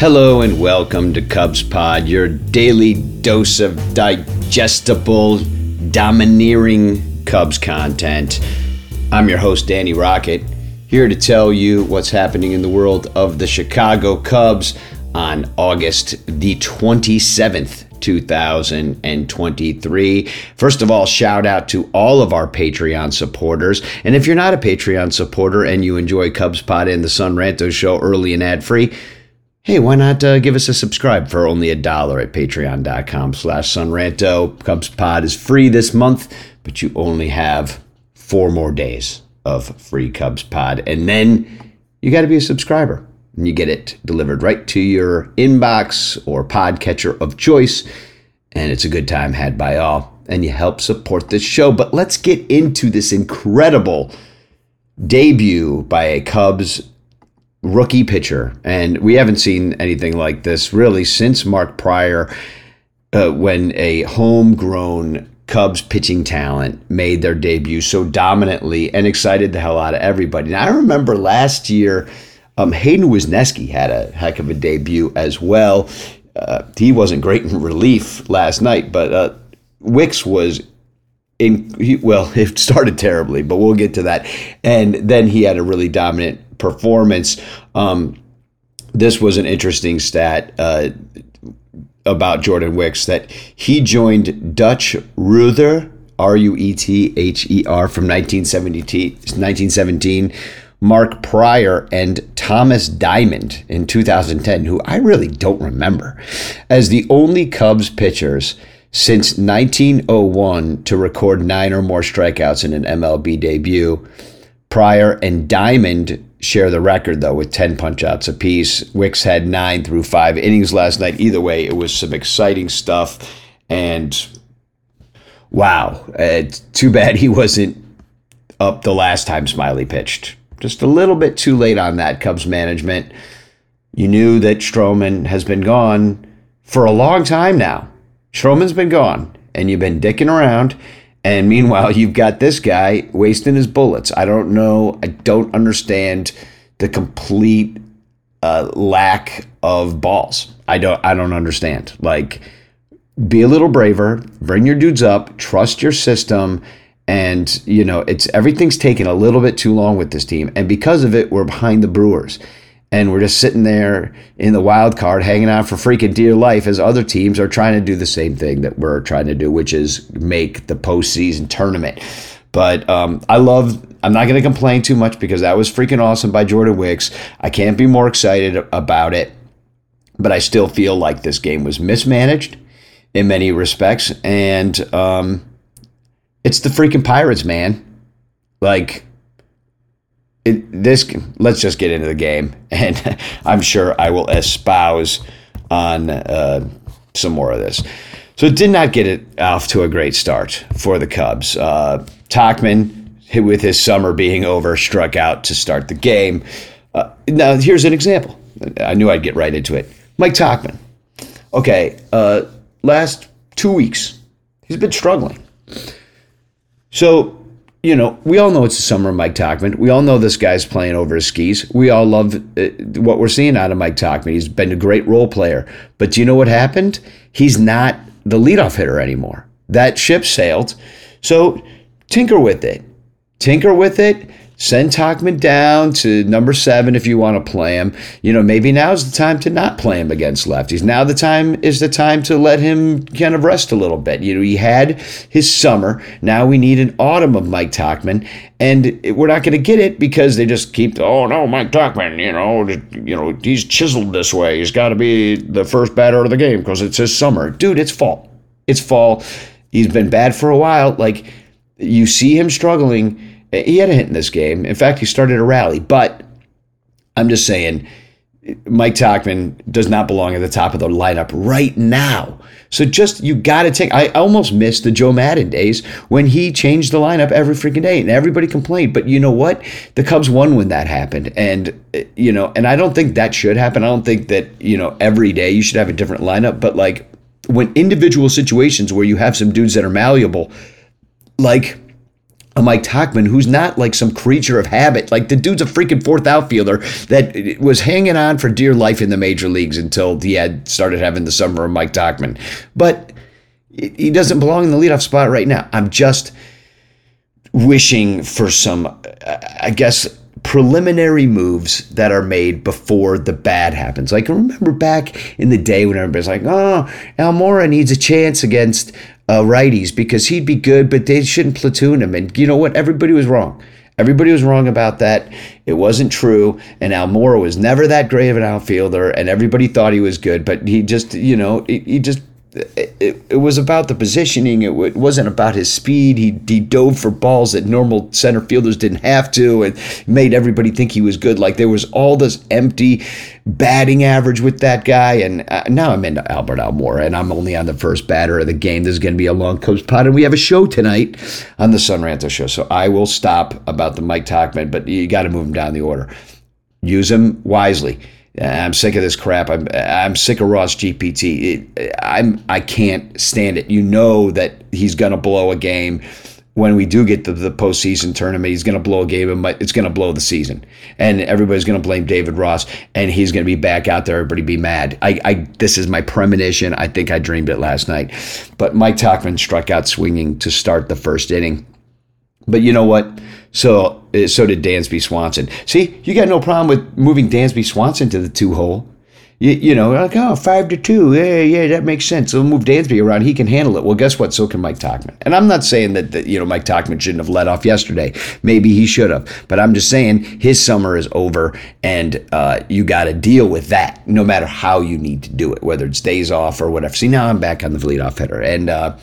Hello and welcome to Cubs Pod, your daily dose of digestible, domineering Cubs content. I'm your host, Danny Rocket, here to tell you what's happening in the world of the Chicago Cubs on August the 27th. 2023. First of all, shout out to all of our Patreon supporters. And if you're not a Patreon supporter and you enjoy Cubs Pod and the Son Ranto show early and ad free, hey, why not uh, give us a subscribe for only a dollar at patreon.com slash sonranto. Cubs Pod is free this month, but you only have four more days of free Cubs Pod. And then you got to be a subscriber. And you get it delivered right to your inbox or podcatcher of choice. And it's a good time had by all. And you help support this show. But let's get into this incredible debut by a Cubs rookie pitcher. And we haven't seen anything like this really since Mark Prior, uh, when a homegrown Cubs pitching talent made their debut so dominantly and excited the hell out of everybody. Now, I remember last year, um, Hayden Wesneski had a heck of a debut as well. Uh, he wasn't great in relief last night, but uh, Wicks was in. He, well, it started terribly, but we'll get to that. And then he had a really dominant performance. Um, this was an interesting stat uh, about Jordan Wicks that he joined Dutch Ruether, R U E T H E R, from 1917, Mark Prior, and Thomas Diamond in 2010, who I really don't remember, as the only Cubs pitchers since 1901 to record nine or more strikeouts in an MLB debut. Prior and Diamond share the record though with 10 punch outs apiece. Wicks had nine through five innings last night. Either way, it was some exciting stuff. And wow, it's too bad he wasn't up the last time Smiley pitched. Just a little bit too late on that, Cubs management. You knew that Stroman has been gone for a long time now. Stroman's been gone, and you've been dicking around. And meanwhile, you've got this guy wasting his bullets. I don't know. I don't understand the complete uh, lack of balls. I don't. I don't understand. Like, be a little braver. Bring your dudes up. Trust your system. And you know, it's everything's taken a little bit too long with this team, and because of it, we're behind the Brewers and we're just sitting there in the wild card hanging out for freaking dear life as other teams are trying to do the same thing that we're trying to do, which is make the postseason tournament. But um, I love, I'm not going to complain too much because that was freaking awesome by Jordan Wicks. I can't be more excited about it, but I still feel like this game was mismanaged in many respects. And um, it's the freaking Pirates, man. Like, it, this let's just get into the game, and I'm sure I will espouse on uh, some more of this. So it did not get it off to a great start for the Cubs. Uh, Tauchman, with his summer being over, struck out to start the game. Uh, now here's an example. I knew I'd get right into it. Mike Tauchman. Okay, uh, last two weeks he's been struggling. So you know, we all know it's the summer of Mike Tauchman. We all know this guy's playing over his skis. We all love uh, what we're seeing out of Mike Tauchman. He's been a great role player. But do you know what happened? He's not the leadoff hitter anymore. That ship sailed. So tinker with it. Tinker with it Send Tauchman down to number seven if you want to play him. You know, maybe now's the time to not play him against lefties. Now the time is the time to let him kind of rest a little bit. You know, he had his summer. Now we need an autumn of Mike Tauchman, and we're not going to get it because they just keep. Oh no, Mike Tauchman. You know, you know he's chiseled this way. He's got to be the first batter of the game because it's his summer, dude. It's fall. It's fall. He's been bad for a while. Like you see him struggling he had a hit in this game. In fact, he started a rally. But I'm just saying, Mike Tauchman does not belong at the top of the lineup right now. So just you got to take. I almost missed the Joe Maddon days when he changed the lineup every freaking day, and everybody complained. But you know what? The Cubs won when that happened, and you know, and I don't think that should happen. I don't think that you know every day you should have a different lineup. But like when individual situations where you have some dudes that are malleable, like a Mike Tauchman who's not like some creature of habit. Like the dude's a freaking fourth outfielder that was hanging on for dear life in the major leagues until he had started having the summer of Mike Tauchman. But he doesn't belong in the leadoff spot right now. I'm just wishing for some, I guess, preliminary moves that are made before the bad happens. Like remember back in the day when everybody's like, "Oh, Almora needs a chance against uh, righties because he'd be good, but they shouldn't platoon him." And you know what? Everybody was wrong. Everybody was wrong about that. It wasn't true. And Almora was never that great of an outfielder, and everybody thought he was good, but he just, you know, he just it, it was about the positioning. It, it wasn't about his speed. He, he dove for balls that normal center fielders didn't have to and made everybody think he was good. Like there was all this empty batting average with that guy. And uh, now I'm into Albert Almora and I'm only on the first batter of the game. This is going to be a long Cubs pod. And we have a show tonight on the Son Ranto show. So I will stop about the Mike Tauchman, but you got to move him down the order. Use him wisely. I'm sick of this crap. I'm I'm sick of Ross GPT. It, I'm I can't stand it. You know that he's gonna blow a game when we do get to the postseason tournament. He's gonna blow a game. and It's gonna blow the season, and everybody's gonna blame David Ross, and he's gonna be back out there. Everybody be mad. I, I this is my premonition. I think I dreamed it last night, but Mike Tauchman struck out swinging to start the first inning. But you know what? So so did Dansby Swanson. See, you got no problem with moving Dansby Swanson to the two hole. You, you know, like, oh, five to two. Yeah, yeah, that makes sense. We'll move Dansby around. He can handle it. Well, guess what? So can Mike Tauchman. And I'm not saying that, that you know, Mike Tauchman shouldn't have let off yesterday. Maybe he should have. But I'm just saying his summer is over and uh, you got to deal with that no matter how you need to do it, whether it's days off or whatever. See, now I'm back on the leadoff hitter. And, uh,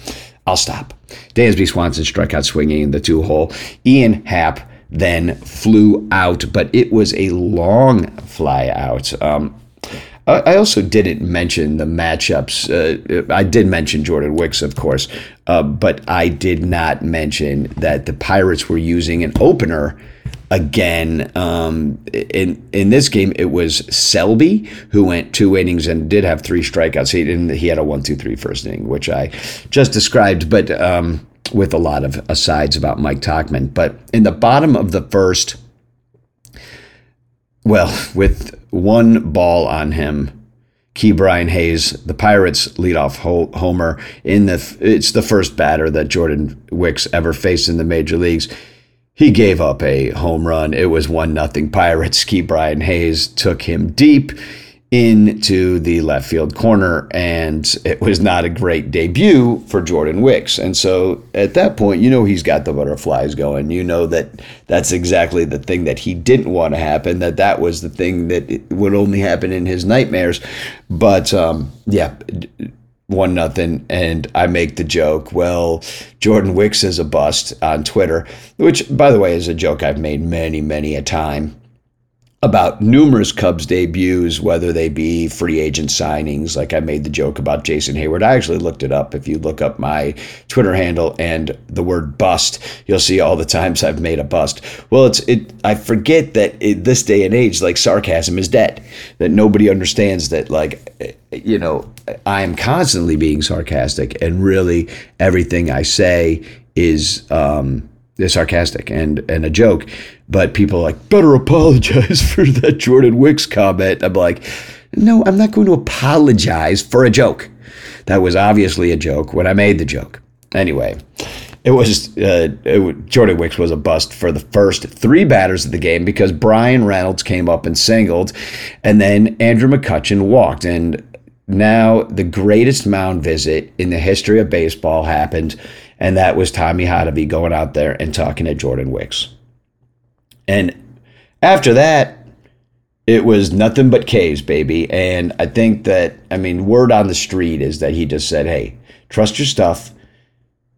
I'll stop. Dansby Swanson struck out swinging in the two hole. Ian Happ then flew out, but it was a long fly out. Um, I also didn't mention the matchups. Uh, I did mention Jordan Wicks, of course, uh, but I did not mention that the Pirates were using an opener again. Um, in in this game, it was Selby who went two innings and did have three strikeouts. He didn't. He had a one, two, three first inning, which I just described, but um, with a lot of asides about Mike Tauchman. But in the bottom of the first, well, with one ball on him. Ke'Bryan Hayes, the Pirates leadoff homer in the it's the first batter that Jordan Wicks ever faced in the major leagues he gave up a home run. It was one nothing Pirates. Ke'Bryan Hayes took him deep into the left field corner, and it was not a great debut for Jordan Wicks. And so at that point, you know he's got the butterflies going. You know that that's exactly the thing that he didn't want to happen. That that was the thing that would only happen in his nightmares. But um, yeah one nothing and I make the joke, well, Jordan Wicks is a bust on Twitter, which by the way is a joke I've made many, many a time about numerous Cubs debuts, whether they be free agent signings, like I made the joke about Jason Heyward. I actually looked it up. If you look up my Twitter handle and the word bust, you'll see all the times I've made a bust. Well, it's it. I forget that in this day and age, like sarcasm is dead. That nobody understands that, like, you know, I am constantly being sarcastic, and really everything I say is. Um, sarcastic and and a joke but people like, better apologize for that Jordan Wicks comment. I'm like, no, I'm not going to apologize for a joke. That was obviously a joke when I made the joke. Anyway, it was uh, it, Jordan Wicks was a bust for the first three batters of the game because Bryan Reynolds came up and singled, and then Andrew McCutchen walked. And now the greatest mound visit in the history of baseball happened, and that was Tommy Hottovy going out there and talking to Jordan Wicks. And after that, it was nothing but caves, baby. And I think that, I mean, word on the street is that he just said, hey, trust your stuff,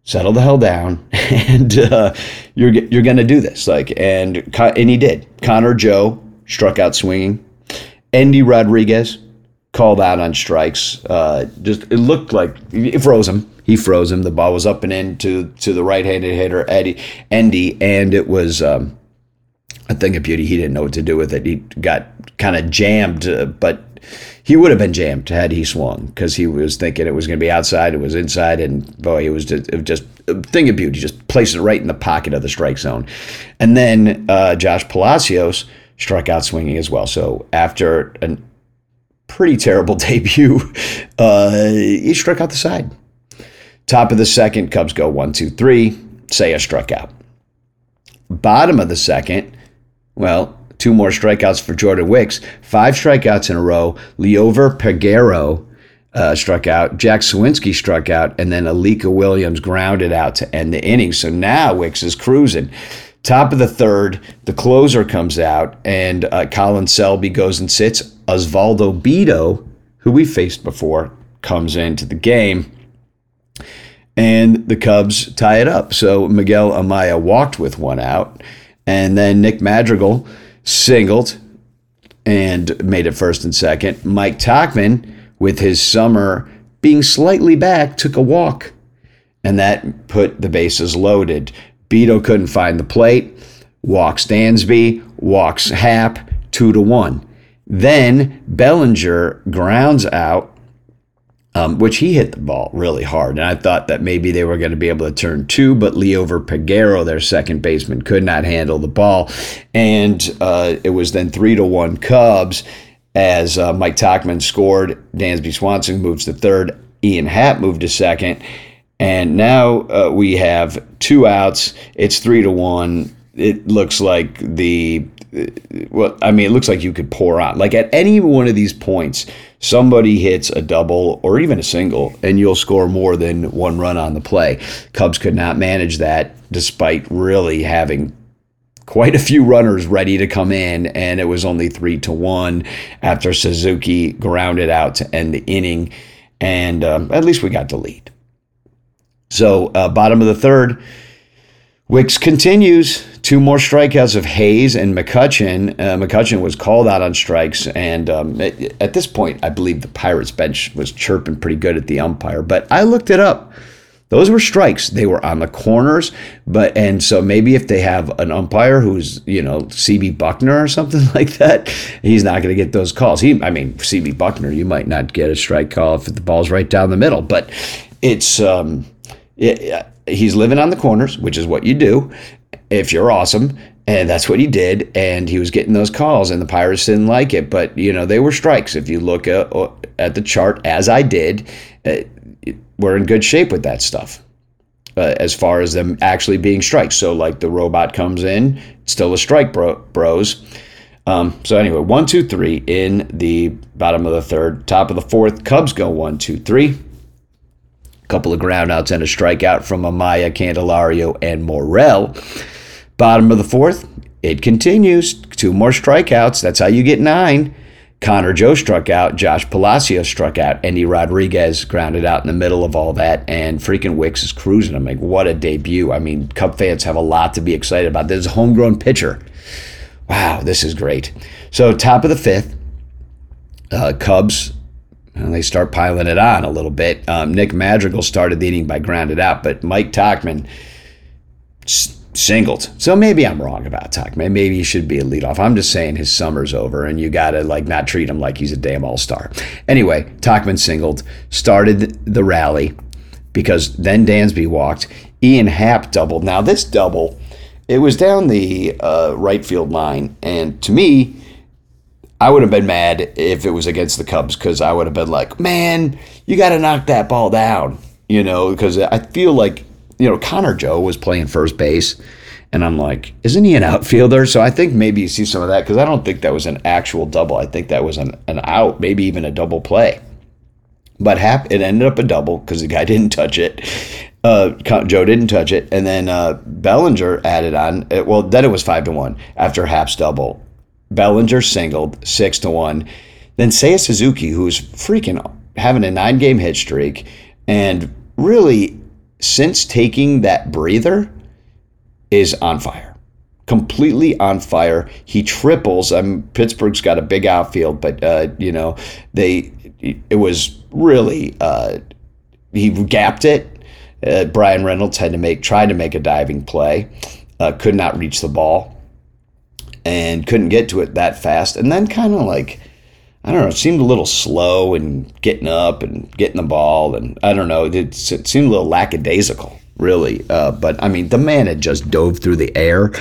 settle the hell down, and uh, you're, you're going to do this. Like, and, and he did. Connor Joe struck out swinging. Endy Rodriguez called out on strikes. Uh, just it looked like it froze him. He froze him. The ball was up and in to, to the right-handed hitter Eddie Endy, and it was um, a thing of beauty. He didn't know what to do with it. He got kind of jammed, uh, but he would have been jammed had he swung because he was thinking it was going to be outside, it was inside, and boy, it was just, it was just a thing of beauty. Just placed it right in the pocket of the strike zone. And then uh, Josh Palacios struck out swinging as well. So after a pretty terrible debut, uh, he struck out the side. Top of the second, Cubs go one, two, three. Seiya struck out. Bottom of the second, well, two more strikeouts for Jordan Wicks, five strikeouts in a row. Liover Peguero uh, struck out, Jack Suwinski struck out, and then Alika Williams grounded out to end the inning. So now Wicks is cruising. Top of the third, the closer comes out, and uh, Colin Selby goes and sits. Osvaldo Bido, who we faced before, comes into the game and the Cubs tie it up. So Miguel Amaya walked with one out, and then Nick Madrigal singled and made it first and second. Mike Tauchman, with his summer being slightly back, took a walk, and that put the bases loaded. Bido couldn't find the plate. Walks Dansby, walks Happ, two to one. Then Bellinger grounds out um, which he hit the ball really hard. And I thought that maybe they were going to be able to turn two, but Liover Peguero, their second baseman, could not handle the ball. And uh, it was then three to one Cubs as uh, Mike Tauchman scored. Dansby Swanson moves to third. Ian Happ moved to second. And now uh, we have two outs. It's three to one. It looks like the well, I mean, it looks like you could pour on. Like at any one of these points, somebody hits a double or even a single, and you'll score more than one run on the play. Cubs could not manage that despite really having quite a few runners ready to come in, and it was only three to one after Suzuki grounded out to end the inning. And um, at least we got the lead. So, uh, bottom of the third, Wicks continues. Two more strikeouts of Hayes and McCutchen. Uh, McCutchen was called out on strikes, and um, at this point, I believe the Pirates bench was chirping pretty good at the umpire. But I looked it up; those were strikes. They were on the corners, but and so maybe if they have an umpire who's you know CB Bucknor or something like that, he's not going to get those calls. He, I mean, CB Bucknor, you might not get a strike call if the ball's right down the middle, but it's. Um, it, he's living on the corners, which is what you do if you're awesome. And that's what he did. And he was getting those calls, and the Pirates didn't like it. But, you know, they were strikes. If you look at, at the chart, as I did, uh, we're in good shape with that stuff. Uh, as far as them actually being strikes. So, like the robot comes in, still a strike, bro, bros. Um, so, anyway, one, two, three in the bottom of the third. Top of the fourth, Cubs go one, two, three couple of groundouts and a strikeout from Amaya, Candelario, and Morel. Bottom of the fourth, it continues. Two more strikeouts. That's how you get nine. Connor Joe struck out, Josh Palacio struck out, Endy Rodriguez grounded out in the middle of all that, and freaking Wicks is cruising. I'm like, what a debut. I mean, Cub fans have a lot to be excited about. This is a homegrown pitcher. Wow, this is great. So, top of the fifth, uh, Cubs and they start piling it on a little bit. Um, Nick Madrigal started inning by grounded out, but Mike Tauchman singled. So maybe I'm wrong about Tauchman. Maybe he should be a leadoff. I'm just saying his summer's over, and you got to like not treat him like he's a damn all star. Anyway, Tauchman singled, started the rally because then Dansby walked. Ian Happ doubled. Now this double, it was down the uh, right field line, and to me I would have been mad if it was against the Cubs because I would have been like, man, you got to knock that ball down, you know, because I feel like, you know, Connor Joe was playing first base. And I'm like, isn't he an outfielder? So I think maybe you see some of that because I don't think that was an actual double. I think that was an, an out, maybe even a double play. But hap- it ended up a double because the guy didn't touch it. Uh, Joe didn't touch it, and then uh, Bellinger added on. It, well, then it was five to one after Happ's double, Bellinger singled six to one. Then Seiya Suzuki, who's freaking having a nine game hit streak, and really since taking that breather, is on fire. Completely on fire. He triples. I mean, Pittsburgh's got a big outfield, but uh, you know they. It was really uh, he gapped it. Uh, Bryan Reynolds had to make tried to make a diving play, uh, could not reach the ball and couldn't get to it that fast. And then kind of like, I don't know, it seemed a little slow and getting up and getting the ball. And I don't know, it, it seemed a little lackadaisical, really. Uh, but I mean, the man had just dove through the air.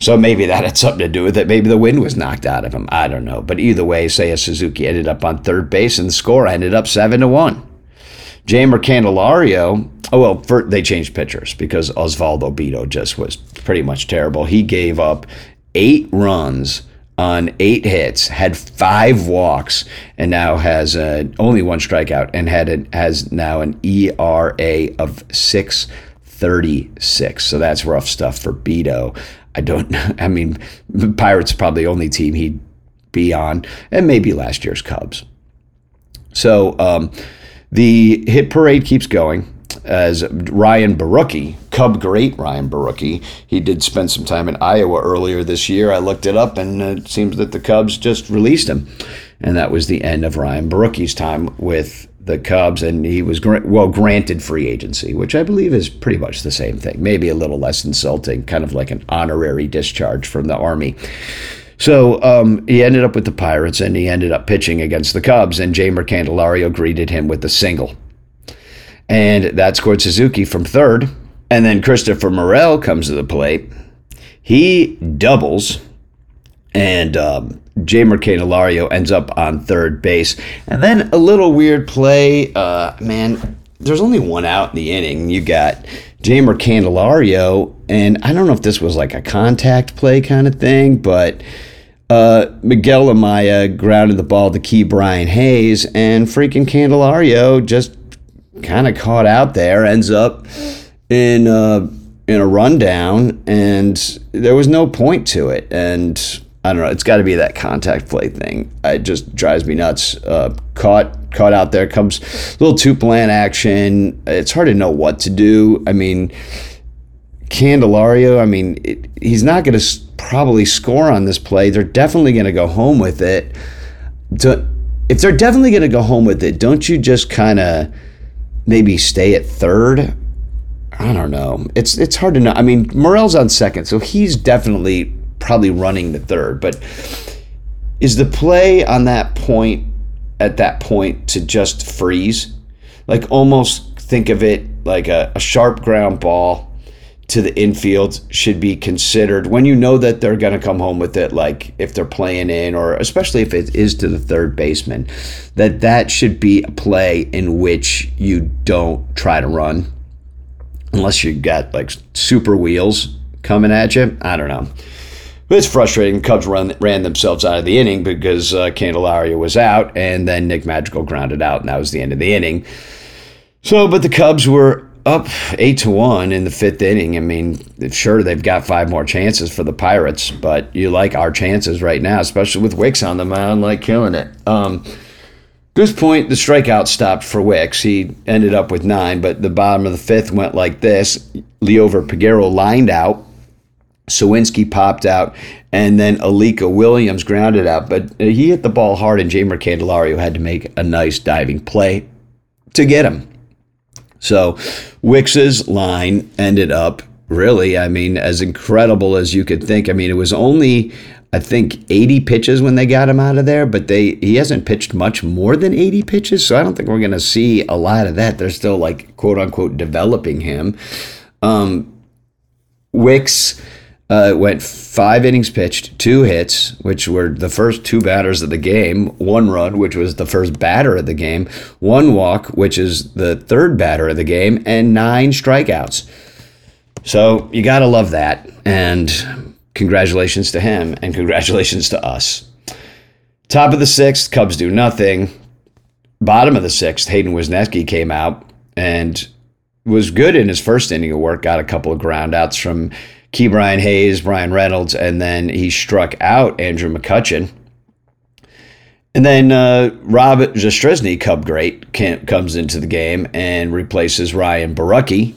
So maybe that had something to do with it. Maybe the wind was knocked out of him. I don't know. But either way, Seiya Suzuki ended up on third base, and the score ended up seven to one. Jeimer Candelario, oh well, for, they changed pitchers because Osvaldo Bido just was pretty much terrible. He gave up eight runs on eight hits, had five walks, and now has only one strikeout, and had a, has now an ERA of six thirty six. So that's rough stuff for Bido. I don't. Know. I mean, Pirates probably the only team he'd be on, and maybe last year's Cubs. So um, the hit parade keeps going as Ryan Borucki, Cub great Ryan Borucki. He did spend some time in Iowa earlier this year. I looked it up, and it seems that the Cubs just released him, and that was the end of Ryan Borucki's time with the Cubs, and he was well granted free agency, which I believe is pretty much the same thing, maybe a little less insulting, kind of like an honorary discharge from the Army. So um, he ended up with the Pirates, and he ended up pitching against the Cubs, and Jeimer Candelario greeted him with a single and that scored Suzuki from third. And then Christopher Morel comes to the plate. He doubles, and um, Candelario ends up on third base. And then a little weird play. Uh, man, there's only one out in the inning. You got Jeimer Candelario, and I don't know if this was like a contact play kind of thing, but uh, Miguel Amaya grounded the ball to Ke'Bryan Hayes, and freaking Candelario just kind of caught out there, ends up in a, in a rundown, and there was no point to it. And I don't know, it's got to be that contact play thing. It just drives me nuts. Uh, caught caught out there comes a little two plan action. It's hard to know what to do. I mean, Candelario. I mean, it, he's not going to probably score on this play. They're definitely going to go home with it. If they're definitely going to go home with it, don't you just kind of maybe stay at third. I don't know. It's it's hard to know. I mean, Morel's on second, so he's definitely probably running the third. But is the play on that point at that point to just freeze? Like almost think of it like a, a sharp ground ball to the infield should be considered when you know that they're going to come home with it like if they're playing in or especially if it is to the third baseman that that should be a play in which you don't try to run. Unless you got like super wheels coming at you i don't know. It's frustrating cubs run, ran themselves out of the inning because uh, candelario was out and then nick madrigal grounded out and that was the end of the inning. So but the cubs were up eight to one in the fifth inning. I mean, sure they've got five more chances for the Pirates, but you like our chances right now, especially with Wicks on the mound, like killing it. Um, this point, the strikeout stopped for Wicks. He ended up with nine, but the bottom of the fifth went like this: Liover Peguero lined out, Suwinski popped out, and then Alika Williams grounded out. But he hit the ball hard, and Jeimer Candelario had to make a nice diving play to get him. So Wicks's line ended up really, I mean, as incredible as you could think. I mean, it was only I think 80 pitches when they got him out of there, but they he hasn't pitched much more than 80 pitches, so I don't think we're going to see a lot of that. They're still like quote unquote developing him. Um, Wicks uh, went five innings pitched, two hits, which were the first two batters of the game, one run, which was the first batter of the game, one walk, which is the third batter of the game, and nine strikeouts. So you got to love that. And congratulations to him, and congratulations to us. Top of the sixth, Cubs do nothing. Bottom of the sixth, Hayden Wesneski came out and was good in his first inning of work, got a couple of groundouts from Ke'Bryan Hayes, Bryan Reynolds, and then he struck out Andrew McCutchen. And then uh, Rob Zastryzny, Cub great, comes into the game and replaces Ryan Borucki,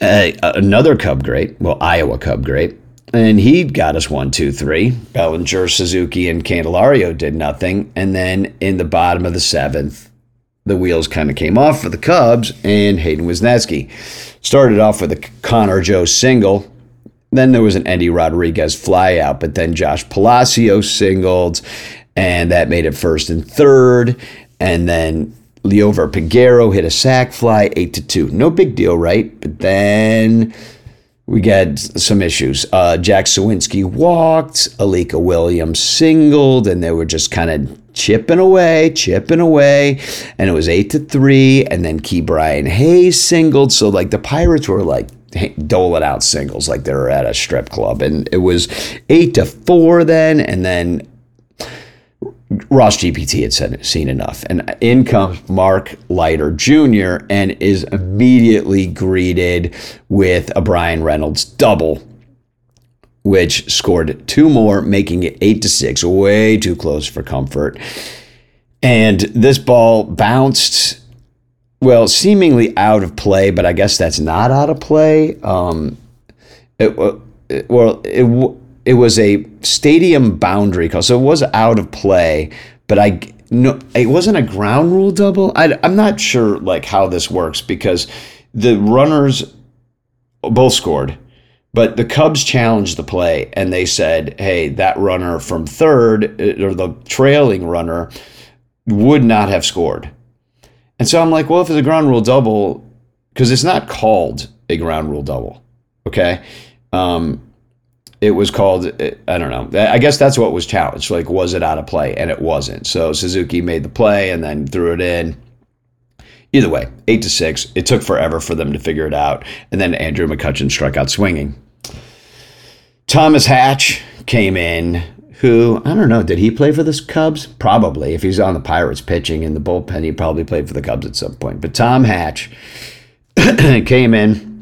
uh, another Cub great, well, Iowa Cub great. And he got us one, two, three. Bellinger, Suzuki, and Candelario did nothing. And then in the bottom of the seventh, the wheels kind of came off for the Cubs, and Hayden Wesneski started off with a Connor Joe single. Then there was an Endy Rodriguez flyout, but then Josh Palacio singled, and that made it first and third. And then Liover Peguero hit a sac fly, eight to two. No big deal, right? But then we got some issues. Uh, Jack Suwinski walked, Alika Williams singled, and they were just kind of chipping away, chipping away, and it was eight to three. And then Ke'Bryan Hayes singled, so like the Pirates were like doling out singles like they were at a strip club, and it was eight to four then, and then Ross GPT had said, seen enough. And in comes Mark Leiter Jr. and is immediately greeted with a Bryan Reynolds double, which scored two more, making it eight to six, way too close for comfort. And this ball bounced, well, seemingly out of play, but I guess that's not out of play. Um, it, well, it it was a stadium boundary call, so it was out of play. But I no, it wasn't a ground rule double. I, I'm not sure like how this works because the runners both scored, but the Cubs challenged the play and they said, "Hey, that runner from third uh, or the trailing runner would not have scored." And so I'm like, well, if it's a ground rule double, because it's not called a ground rule double, okay? Um, it was called i don't know. I guess that's what was challenged like was it out of play? And it wasn't. So suzuki made the play and then threw it in. Either way eight to six it took forever for them to figure it out. And then andrew mccutchen struck out swinging thomas hatch came in who i don't know did he play for the cubs probably if he's on the pirates pitching in the bullpen he probably played for the cubs at some point but tom hatch came in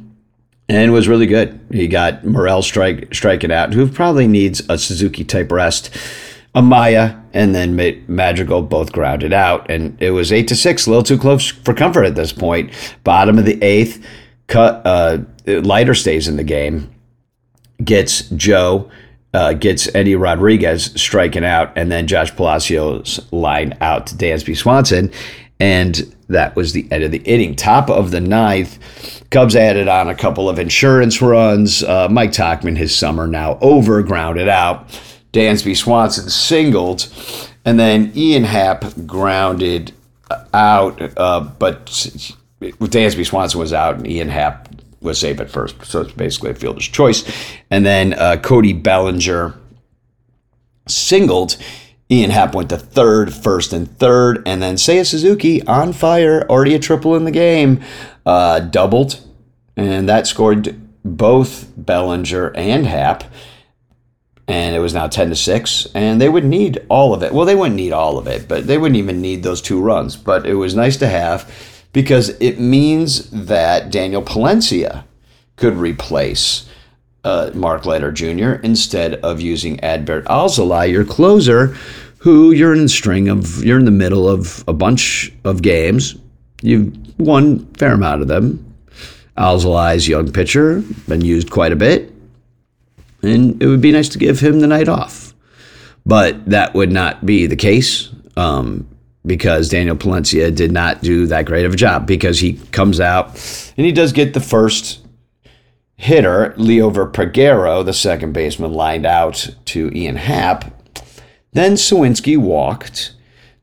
and was really good. He got Morel strike striking out, who probably needs a Suzuki type rest. Amaya and then Madrigal both grounded out, and it was eight to six, a little too close for comfort at this point. Bottom of the eighth, cut uh, Leiter stays in the game, gets Joe. Uh, gets Eddie Rodriguez striking out, and then Josh Palacios line out to Dansby Swanson. And that was the end of the inning. Top of the ninth, Cubs added on a couple of insurance runs. Uh, Mike Tauchman, his summer now over, grounded out. Dansby Swanson singled, and then Ian Happ grounded out, uh, but Dansby Swanson was out, and Ian Happ was safe at first. So it's basically a fielder's choice. And then uh, Cody Bellinger singled. Ian Happ went to third, first, and third, and then Seiya Suzuki on fire, already a triple in the game, uh, doubled and that scored both Bellinger and Happ. And it was now 10 to 6. And they would need all of it. Well, they wouldn't need all of it, but they wouldn't even need those two runs. But it was nice to have because it means that Daniel Palencia could replace uh, Mark Leiter Jr. instead of using Adbert Alzolay, your closer, who you're in the string of, you're in the middle of a bunch of games. You've won a fair amount of them. Alzolay's young pitcher, been used quite a bit, and it would be nice to give him the night off. But that would not be the case um, because Daniel Palencia did not do that great of a job because he comes out and he does get the first hitter, Liover Peguero, the second baseman, lined out to Ian Happ. Then Suwinski walked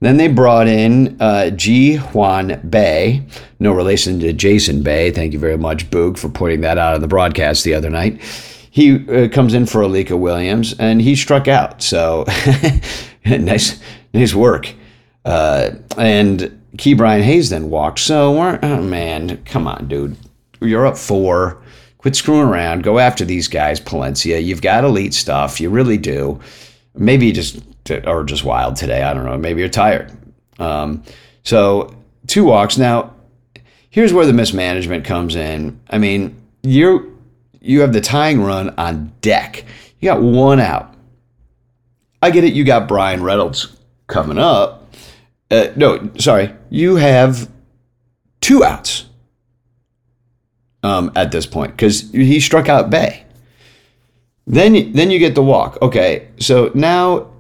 then they brought in uh, Ji Hwan Bae, no relation to Jason Bay. Thank you very much, Boog, for pointing that out on the broadcast the other night. He uh, comes in for Alika Williams, and he struck out. So nice, nice work. Uh, and Brian Hayes then walked. So, oh man, come on, dude. You're up four. Quit screwing around. Go after these guys, Palencia. You've got elite stuff. You really do. Maybe you just or just wild today. I don't know. Maybe you're tired. Um, so two walks. Now, here's where the mismanagement comes in. I mean, you you have the tying run on deck. You got one out. I get it. You got Bryan Reynolds coming up. Uh, no, sorry. You have two outs um, at this point because he struck out Bay. Then, then you get the walk. Okay, so now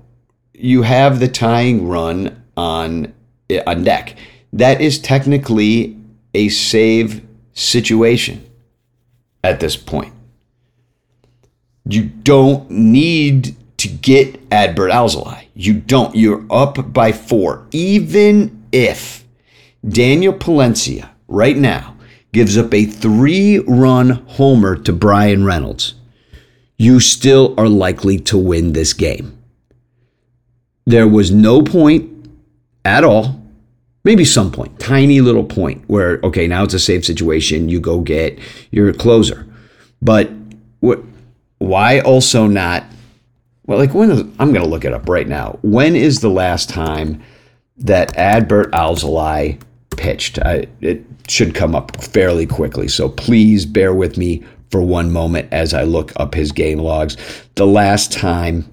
you have the tying run on on deck. That is technically a save situation at this point. You don't need to get Adbert Alzolay. You don't. You're up by four. Even if Daniel Palencia right now gives up a three run homer to Bryan Reynolds, you still are likely to win this game. There was no point at all, maybe some point, tiny little point where, okay, now it's a safe situation. You go get your closer. But what, why also not? Well, like when is, I'm going to look it up right now. When is the last time that Adbert Alzolay pitched? I, it should come up fairly quickly. So please bear with me for one moment as I look up his game logs. The last time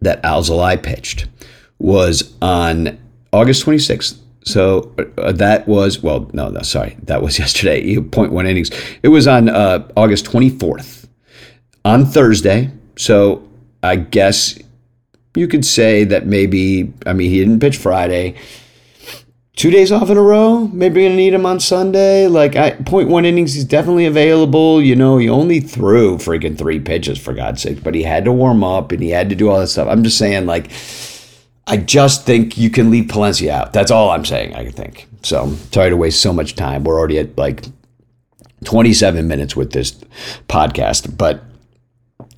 that Alzolay pitched was on August 26th. So uh, that was, well, no, no, sorry. That was yesterday, 0.1 innings. It was on uh, August 24th on Thursday. So I guess you could say that maybe, I mean, he didn't pitch Friday two days off in a row. Maybe gonna need him on Sunday. Like I point one innings, he's definitely available. You know, he only threw freaking three pitches for God's sake, but he had to warm up and he had to do all that stuff. I'm just saying, like, I just think you can leave Palencia out. That's all I'm saying. I think so. Sorry to waste so much time. We're already at like 27 minutes with this podcast, but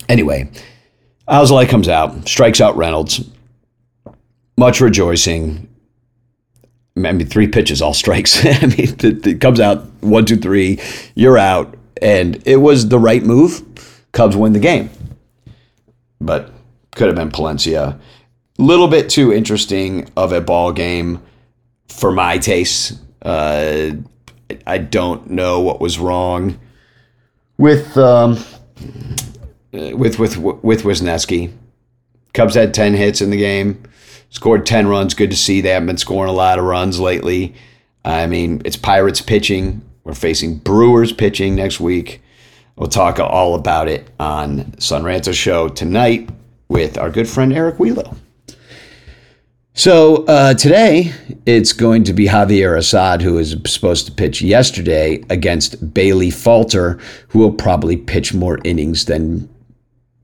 anyway. Alzolay comes out, strikes out Reynolds. Much rejoicing I mean, three pitches, all strikes. I mean, it, it, comes out one, two, three, you're out, and it was the right move. Cubs win the game, but could have been Palencia. Little bit too interesting of a ball game for my taste. Uh, I don't know what was wrong with um, with with with Wesneski. Cubs had ten hits in the game scored 10 runs. Good to see they haven't been scoring a lot of runs lately. I mean, it's Pirates pitching. We're facing Brewers pitching next week. We'll talk all about it on Son Ranto Show tonight with our good friend Eric Wheelo. So uh, today it's going to be Javier Assad, who is supposed to pitch yesterday against Bailey Falter, who will probably pitch more innings than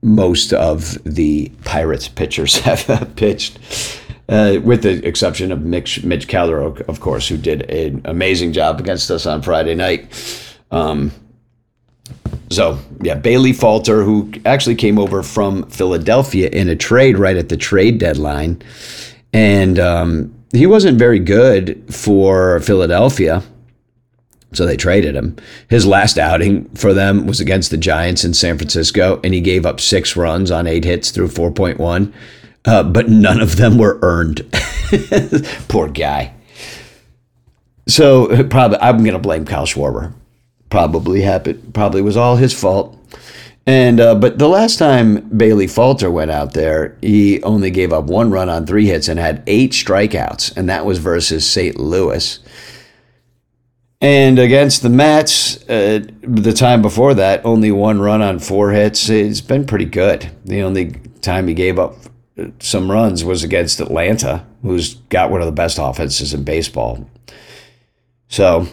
most of the Pirates pitchers have pitched, uh, with the exception of Mitch, Mitch Keller, of course, who did an amazing job against us on Friday night. Um, so, yeah, Bailey Falter, who actually came over from Philadelphia in a trade right at the trade deadline. And um, he wasn't very good for Philadelphia. So they traded him. His last outing for them was against the Giants in San Francisco, and he gave up six runs on eight hits through 4.1, uh, but none of them were earned. Poor guy. So probably I'm going to blame Kyle Schwarber. Probably happened. Probably was all his fault. And uh, but the last time Bailey Falter went out there, he only gave up one run on three hits and had eight strikeouts, and that was versus St. Louis. And against the Mets, uh, the time before that, only one run on four hits. It's been pretty good. The only time he gave up some runs was against Atlanta, who's got one of the best offenses in baseball. So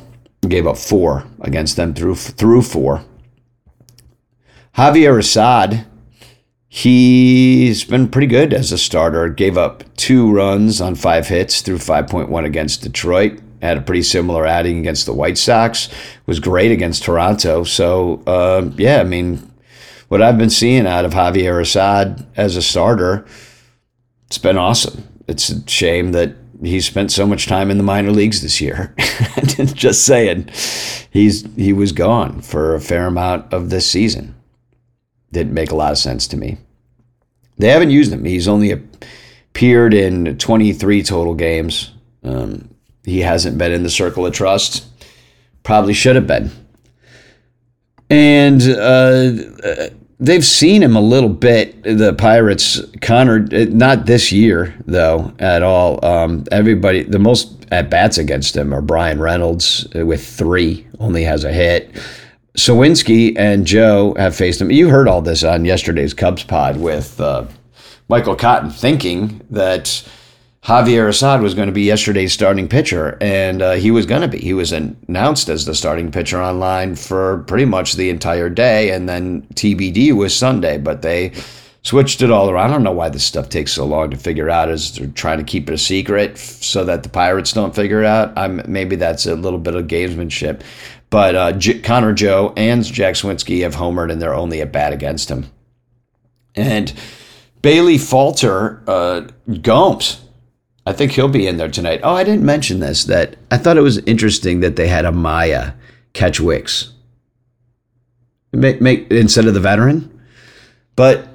gave up four against them through through four. Javier Assad, he's been pretty good as a starter. Gave up two runs on five hits through 5.1 against Detroit had a pretty similar outing against the White Sox. Was great against Toronto. So uh, yeah, I mean, what I've been seeing out of Javier Assad as a starter, it's been awesome. It's a shame that he spent so much time in the minor leagues this year. Just saying, he's he was gone for a fair amount of this season. Didn't make a lot of sense to me. They haven't used him. He's only appeared in 23 total games. Um, he hasn't been in the circle of trust. Probably should have been. And uh, they've seen him a little bit. The Pirates, Connor, not this year though at all. Um, everybody, the most at bats against him are Bryan Reynolds with three, only has a hit. Suwinski and Joe have faced him. You heard all this on yesterday's Cubs pod with uh, Michael Cotton, thinking that Javier Assad was going to be yesterday's starting pitcher, and uh, he was going to be. He was announced as the starting pitcher online for pretty much the entire day, and then TBD was Sunday. But they switched it all around. I don't know why this stuff takes so long to figure out. Is they're trying to keep it a secret so that the Pirates don't figure it out? I'm, maybe that's a little bit of gamesmanship. But uh, J- Connor Joe and Jack Suwinski have homered, and they're only at bat against him. And Bailey Falter, uh, Gomes, I think he'll be in there tonight. Oh, I didn't mention this. That I thought it was interesting that they had Amaya catch Wicks, make, make instead of the veteran. But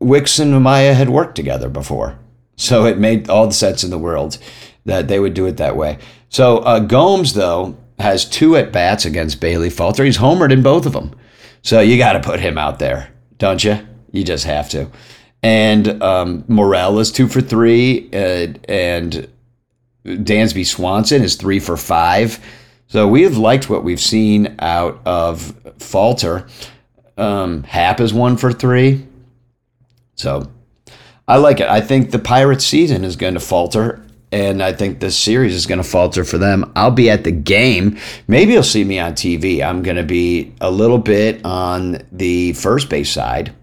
Wicks and Amaya had worked together before, so it made all the sense in the world that they would do it that way. So uh, Gomes, though, has two at bats against Bailey Falter. He's homered in both of them, so you got to put him out there, don't you? You just have to. And um, is two for three, uh, and Dansby Swanson is three for five. So we have liked what we've seen out of Falter. Um, Happ is one for three. So I like it. I think the Pirates season is going to falter, and I think this series is going to falter for them. I'll be at the game. Maybe you'll see me on TV. I'm going to be a little bit on the first base side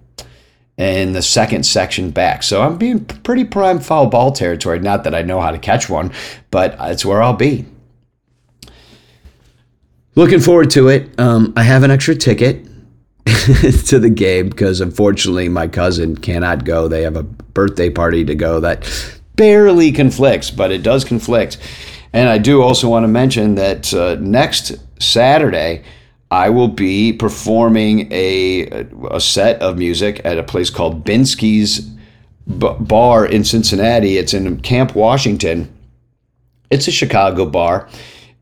in the second section back. So I'm being pretty prime foul ball territory. Not that I know how to catch one, but it's where I'll be. Looking forward to it. Um, I have an extra ticket to the game because unfortunately my cousin cannot go. They have a birthday party to go that barely conflicts, but it does conflict. And I do also want to mention that uh, next Saturday, I will be performing a, a set of music at a place called Binsky's B- Bar in Cincinnati. It's in Camp Washington. It's a Chicago bar,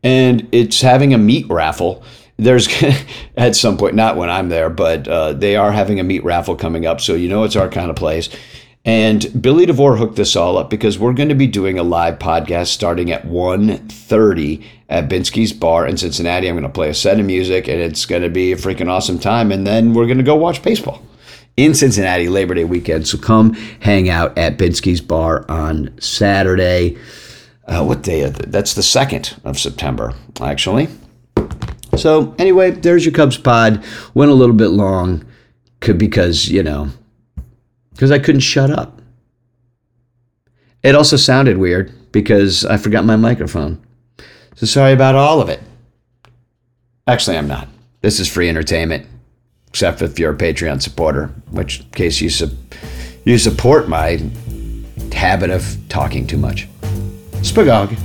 and it's having a meat raffle. There's at some point, not when I'm there, but uh, they are having a meat raffle coming up. So you know it's our kind of place. And Billy DeVore hooked this all up because we're going to be doing a live podcast starting at 1.30 at Binsky's Bar in Cincinnati. I'm going to play a set of music and it's going to be a freaking awesome time. And then we're going to go watch baseball in Cincinnati Labor Day weekend. So come hang out at Binsky's Bar on Saturday. Uh, what day? That's the 2nd of September, actually. So anyway, there's your Cubs pod. Went a little bit long because, you know, because I couldn't shut up. It also sounded weird because I forgot my microphone. So sorry about all of it. Actually, I'm not. This is free entertainment, except if you're a Patreon supporter, which case you su- you support my habit of talking too much. Spagog.